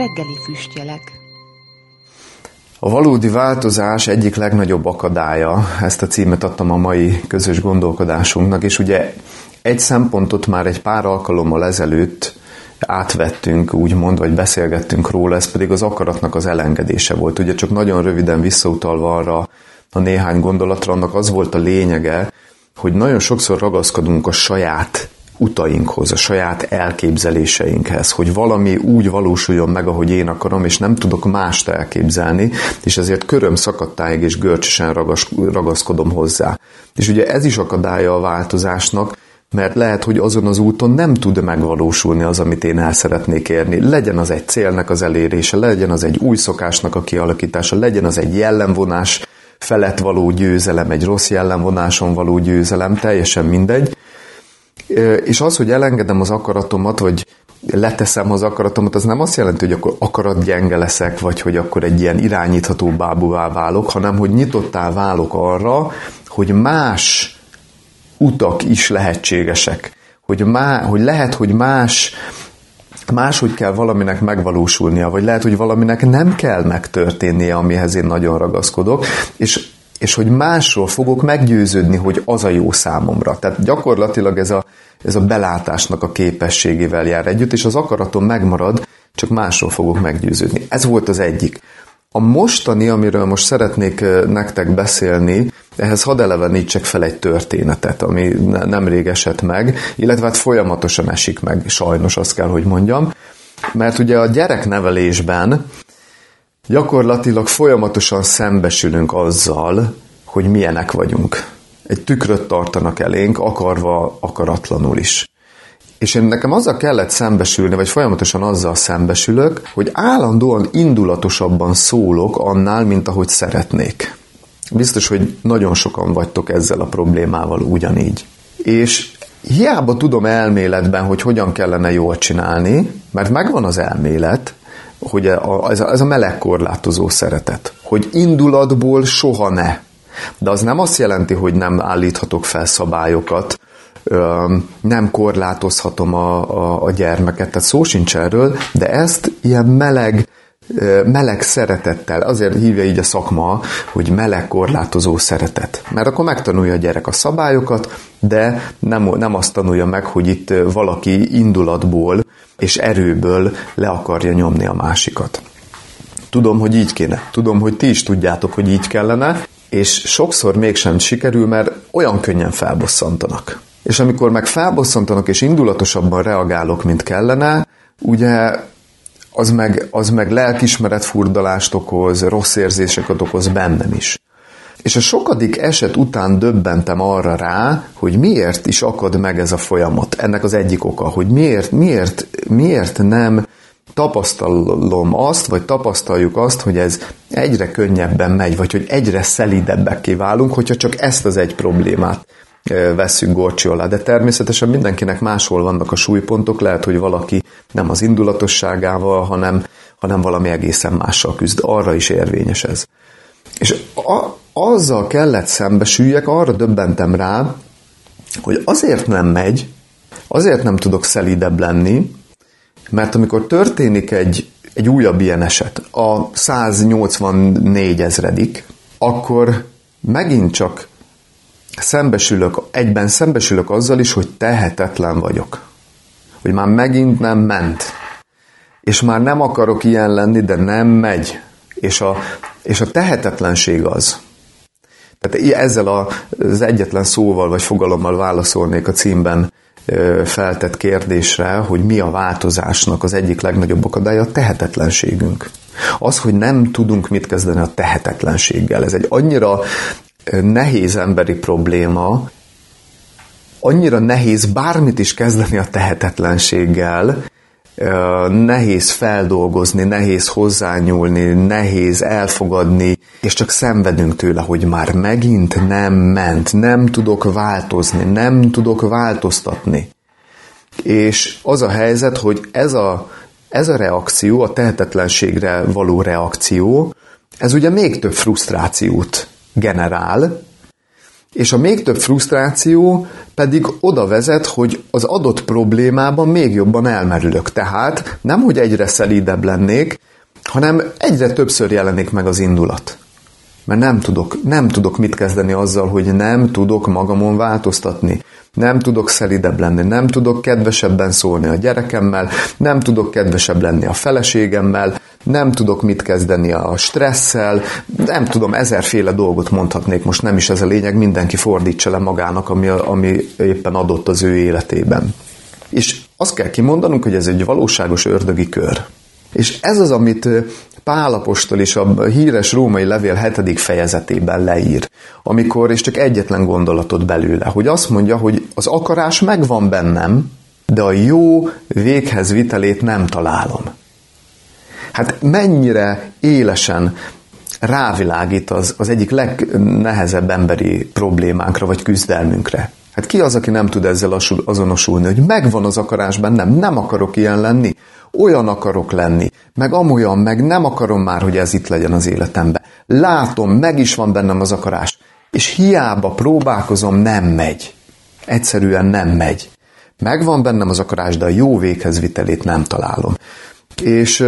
Reggeli füstjelek a valódi változás egyik legnagyobb akadálya, ezt a címet adtam a mai közös gondolkodásunknak, és ugye egy szempontot már egy pár alkalommal ezelőtt átvettünk, úgymond, vagy beszélgettünk róla, ez pedig az akaratnak az elengedése volt. Ugye csak nagyon röviden visszautalva arra a néhány gondolatra, annak az volt a lényege, hogy nagyon sokszor ragaszkodunk a saját utainkhoz, a saját elképzeléseinkhez, hogy valami úgy valósuljon meg, ahogy én akarom, és nem tudok mást elképzelni, és ezért köröm szakadtáig és görcsösen ragaszkodom hozzá. És ugye ez is akadálya a változásnak, mert lehet, hogy azon az úton nem tud megvalósulni az, amit én el szeretnék érni. Legyen az egy célnek az elérése, legyen az egy új szokásnak a kialakítása, legyen az egy jellemvonás felett való győzelem, egy rossz jellemvonáson való győzelem, teljesen mindegy. És az, hogy elengedem az akaratomat, vagy leteszem az akaratomat, az nem azt jelenti, hogy akkor akaratgyenge leszek, vagy hogy akkor egy ilyen irányítható bábuvá válok, hanem hogy nyitottá válok arra, hogy más utak is lehetségesek. Hogy, má, hogy lehet, hogy más máshogy kell valaminek megvalósulnia, vagy lehet, hogy valaminek nem kell megtörténnie, amihez én nagyon ragaszkodok, és és hogy másról fogok meggyőződni, hogy az a jó számomra. Tehát gyakorlatilag ez a, ez a belátásnak a képességével jár együtt, és az akaratom megmarad, csak másról fogok meggyőződni. Ez volt az egyik. A mostani, amiről most szeretnék nektek beszélni, ehhez hadd elevenítsek fel egy történetet, ami nemrég esett meg, illetve hát folyamatosan esik meg, sajnos azt kell, hogy mondjam. Mert ugye a gyereknevelésben gyakorlatilag folyamatosan szembesülünk azzal, hogy milyenek vagyunk. Egy tükröt tartanak elénk, akarva, akaratlanul is. És én nekem azzal kellett szembesülni, vagy folyamatosan azzal szembesülök, hogy állandóan indulatosabban szólok annál, mint ahogy szeretnék. Biztos, hogy nagyon sokan vagytok ezzel a problémával ugyanígy. És hiába tudom elméletben, hogy hogyan kellene jól csinálni, mert megvan az elmélet, hogy ez a, ez a meleg korlátozó szeretet, hogy indulatból soha ne. De az nem azt jelenti, hogy nem állíthatok fel szabályokat, nem korlátozhatom a, a, a gyermeket, tehát szó sincs erről, de ezt ilyen meleg, meleg szeretettel, azért hívja így a szakma, hogy meleg korlátozó szeretet. Mert akkor megtanulja a gyerek a szabályokat, de nem, nem azt tanulja meg, hogy itt valaki indulatból és erőből le akarja nyomni a másikat. Tudom, hogy így kéne. Tudom, hogy ti is tudjátok, hogy így kellene, és sokszor mégsem sikerül, mert olyan könnyen felbosszantanak. És amikor meg felbosszantanak és indulatosabban reagálok, mint kellene, ugye az meg, az meg lelkismeret furdalást okoz, rossz érzéseket okoz bennem is. És a sokadik eset után döbbentem arra rá, hogy miért is akad meg ez a folyamat. Ennek az egyik oka, hogy miért, miért, miért nem tapasztalom azt, vagy tapasztaljuk azt, hogy ez egyre könnyebben megy, vagy hogy egyre szelidebbek kiválunk, hogyha csak ezt az egy problémát veszünk gorcsi alá. De természetesen mindenkinek máshol vannak a súlypontok, lehet, hogy valaki nem az indulatosságával, hanem, hanem valami egészen mással küzd. Arra is érvényes ez. És a, azzal kellett szembesüljek, arra döbbentem rá, hogy azért nem megy, azért nem tudok szelidebb lenni, mert amikor történik egy, egy újabb ilyen eset, a 184 ezredik, akkor megint csak szembesülök, egyben szembesülök azzal is, hogy tehetetlen vagyok. Hogy már megint nem ment. És már nem akarok ilyen lenni, de nem megy. És a, és a tehetetlenség az. Tehát ezzel az egyetlen szóval vagy fogalommal válaszolnék a címben feltett kérdésre, hogy mi a változásnak az egyik legnagyobb akadálya, a tehetetlenségünk. Az, hogy nem tudunk mit kezdeni a tehetetlenséggel. Ez egy annyira nehéz emberi probléma, annyira nehéz bármit is kezdeni a tehetetlenséggel, nehéz feldolgozni, nehéz hozzányúlni, nehéz elfogadni, és csak szenvedünk tőle, hogy már megint nem ment, nem tudok változni, nem tudok változtatni. És az a helyzet, hogy ez a, ez a reakció, a tehetetlenségre való reakció, ez ugye még több frusztrációt generál, És a még több frusztráció pedig oda vezet, hogy az adott problémában még jobban elmerülök. Tehát nem, hogy egyre szelídebb lennék, hanem egyre többször jelenik meg az indulat. Mert nem tudok, nem tudok mit kezdeni azzal, hogy nem tudok magamon változtatni. Nem tudok szelidebb lenni, nem tudok kedvesebben szólni a gyerekemmel, nem tudok kedvesebb lenni a feleségemmel, nem tudok mit kezdeni a stresszel, nem tudom, ezerféle dolgot mondhatnék, most nem is ez a lényeg, mindenki fordítsa le magának, ami, ami éppen adott az ő életében. És azt kell kimondanunk, hogy ez egy valóságos ördögi kör. És ez az, amit Pálapostól is a híres római levél hetedik fejezetében leír, amikor, és csak egyetlen gondolatot belőle, hogy azt mondja, hogy az akarás megvan bennem, de a jó véghez vitelét nem találom. Hát mennyire élesen rávilágít az, az egyik legnehezebb emberi problémánkra vagy küzdelmünkre. Hát ki az, aki nem tud ezzel azonosulni, hogy megvan az akarás bennem, nem akarok ilyen lenni, olyan akarok lenni, meg amolyan, meg nem akarom már, hogy ez itt legyen az életemben. Látom, meg is van bennem az akarás, és hiába próbálkozom, nem megy. Egyszerűen nem megy. Megvan bennem az akarás, de a jó véghez vitelét nem találom. És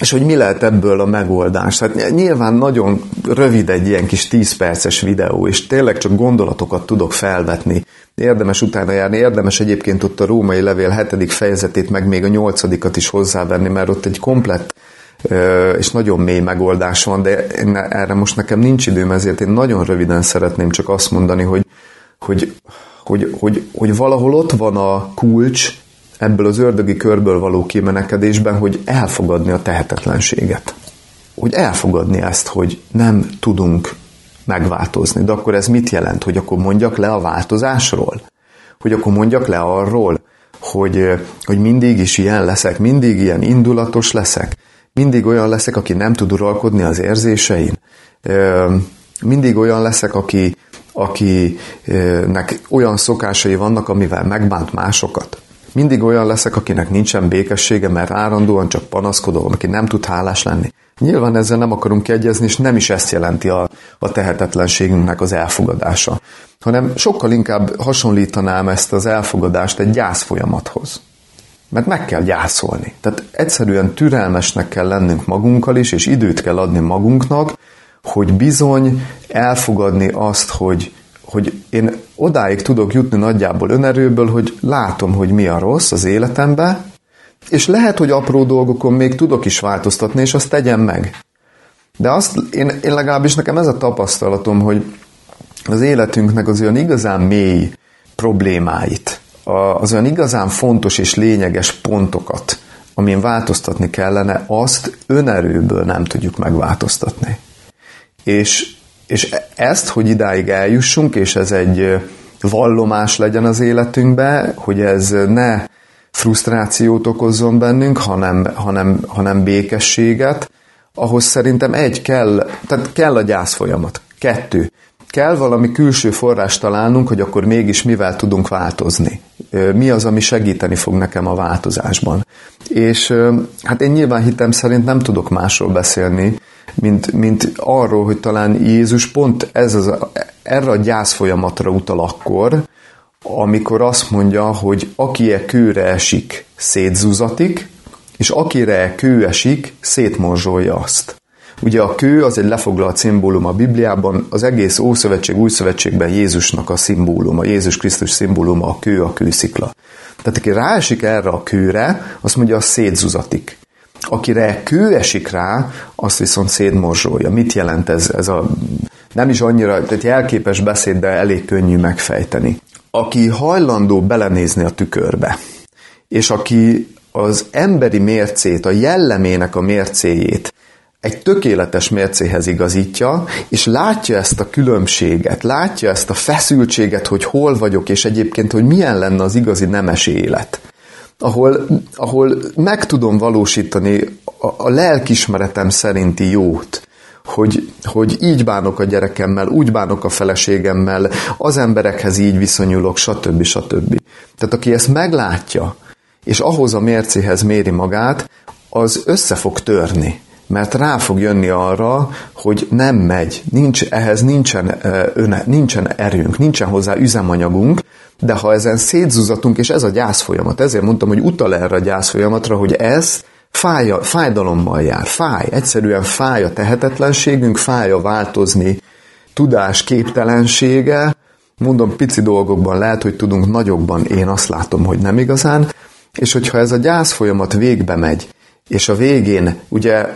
és hogy mi lehet ebből a megoldás? Hát nyilván nagyon rövid egy ilyen kis 10 perces videó, és tényleg csak gondolatokat tudok felvetni. Érdemes utána járni, érdemes egyébként ott a római levél 7. fejezetét, meg még a 8 is hozzávenni, mert ott egy komplett és nagyon mély megoldás van, de erre most nekem nincs időm, ezért én nagyon röviden szeretném csak azt mondani, hogy, hogy, hogy, hogy, hogy valahol ott van a kulcs, ebből az ördögi körből való kimenekedésben, hogy elfogadni a tehetetlenséget. Hogy elfogadni ezt, hogy nem tudunk megváltozni. De akkor ez mit jelent? Hogy akkor mondjak le a változásról? Hogy akkor mondjak le arról, hogy, hogy mindig is ilyen leszek, mindig ilyen indulatos leszek, mindig olyan leszek, aki nem tud uralkodni az érzésein, mindig olyan leszek, aki, akinek olyan szokásai vannak, amivel megbánt másokat. Mindig olyan leszek, akinek nincsen békessége, mert állandóan csak panaszkodom, aki nem tud hálás lenni. Nyilván ezzel nem akarunk kiegyezni, és nem is ezt jelenti a, a tehetetlenségünknek az elfogadása, hanem sokkal inkább hasonlítanám ezt az elfogadást egy gyász folyamathoz. Mert meg kell gyászolni. Tehát egyszerűen türelmesnek kell lennünk magunkkal is, és időt kell adni magunknak, hogy bizony elfogadni azt, hogy hogy én odáig tudok jutni nagyjából önerőből, hogy látom, hogy mi a rossz az életemben, és lehet, hogy apró dolgokon még tudok is változtatni, és azt tegyem meg. De azt, én, én legalábbis nekem ez a tapasztalatom, hogy az életünknek az olyan igazán mély problémáit, az olyan igazán fontos és lényeges pontokat, amin változtatni kellene, azt önerőből nem tudjuk megváltoztatni. És és ezt, hogy idáig eljussunk, és ez egy vallomás legyen az életünkbe, hogy ez ne frusztrációt okozzon bennünk, hanem, hanem, hanem békességet, ahhoz szerintem egy kell, tehát kell a gyász folyamat. Kettő, kell valami külső forrást találnunk, hogy akkor mégis mivel tudunk változni. Mi az, ami segíteni fog nekem a változásban. És hát én nyilván hitem szerint nem tudok másról beszélni, mint, mint arról, hogy talán Jézus pont ez az, erre a gyász folyamatra utal akkor, amikor azt mondja, hogy aki e kőre esik, szétzuzatik, és akire e kő esik, szétmorzsolja azt. Ugye a kő az egy lefoglalt szimbólum a Bibliában, az egész Ószövetség, Új Szövetségben Jézusnak a szimbóluma, Jézus Krisztus szimbóluma a kő, a kőszikla. Tehát aki ráesik erre a kőre, azt mondja, az szétzuzatik. Akire kő esik rá, azt viszont szétmorzsolja. Mit jelent ez? ez a, nem is annyira, tehát jelképes beszéd, de elég könnyű megfejteni. Aki hajlandó belenézni a tükörbe, és aki az emberi mércét, a jellemének a mércéjét egy tökéletes mércéhez igazítja, és látja ezt a különbséget, látja ezt a feszültséget, hogy hol vagyok, és egyébként, hogy milyen lenne az igazi nemes élet ahol, ahol meg tudom valósítani a, a lelkismeretem szerinti jót, hogy, hogy így bánok a gyerekemmel, úgy bánok a feleségemmel, az emberekhez így viszonyulok, stb. stb. Tehát aki ezt meglátja, és ahhoz a mércéhez méri magát, az össze fog törni. mert rá fog jönni arra, hogy nem megy, nincs, ehhez nincsen, öne, nincsen erőnk, nincsen hozzá üzemanyagunk, de ha ezen szétzuzatunk, és ez a gyász folyamat, ezért mondtam, hogy utal erre a gyász folyamatra, hogy ez fáj, fájdalommal jár, fáj, egyszerűen fáj a tehetetlenségünk, fáj a változni tudás képtelensége, mondom, pici dolgokban lehet, hogy tudunk, nagyokban én azt látom, hogy nem igazán, és hogyha ez a gyász folyamat végbe megy, és a végén ugye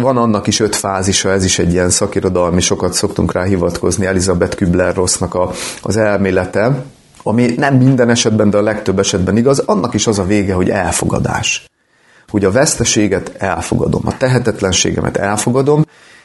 van annak is öt fázisa, ez is egy ilyen szakirodalmi, sokat szoktunk rá hivatkozni, Elizabeth Kübler-Rossnak a, az elmélete, ami nem minden esetben, de a legtöbb esetben igaz, annak is az a vége, hogy elfogadás. Hogy a veszteséget elfogadom, a tehetetlenségemet elfogadom,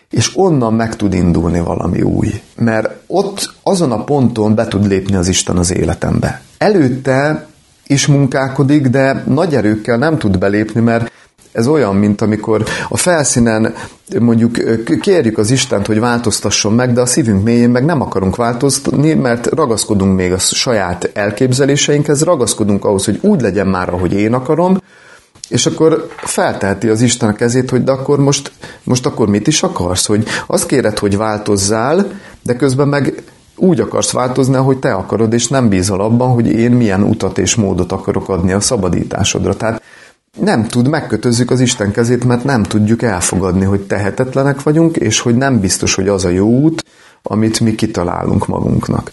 és onnan meg tud indulni valami új. Mert ott azon a ponton be tud lépni az Isten az életembe. Előtte is munkálkodik, de nagy erőkkel nem tud belépni, mert ez olyan, mint amikor a felszínen mondjuk kérjük az Istent, hogy változtasson meg, de a szívünk mélyén meg nem akarunk változtatni, mert ragaszkodunk még a saját elképzeléseinkhez, ragaszkodunk ahhoz, hogy úgy legyen már, ahogy én akarom, és akkor felteheti az Isten a kezét, hogy de akkor most, most akkor mit is akarsz? Hogy azt kéred, hogy változzál, de közben meg úgy akarsz változni, ahogy te akarod, és nem bízol abban, hogy én milyen utat és módot akarok adni a szabadításodra. Tehát nem tud, megkötözzük az Isten kezét, mert nem tudjuk elfogadni, hogy tehetetlenek vagyunk, és hogy nem biztos, hogy az a jó út, amit mi kitalálunk magunknak.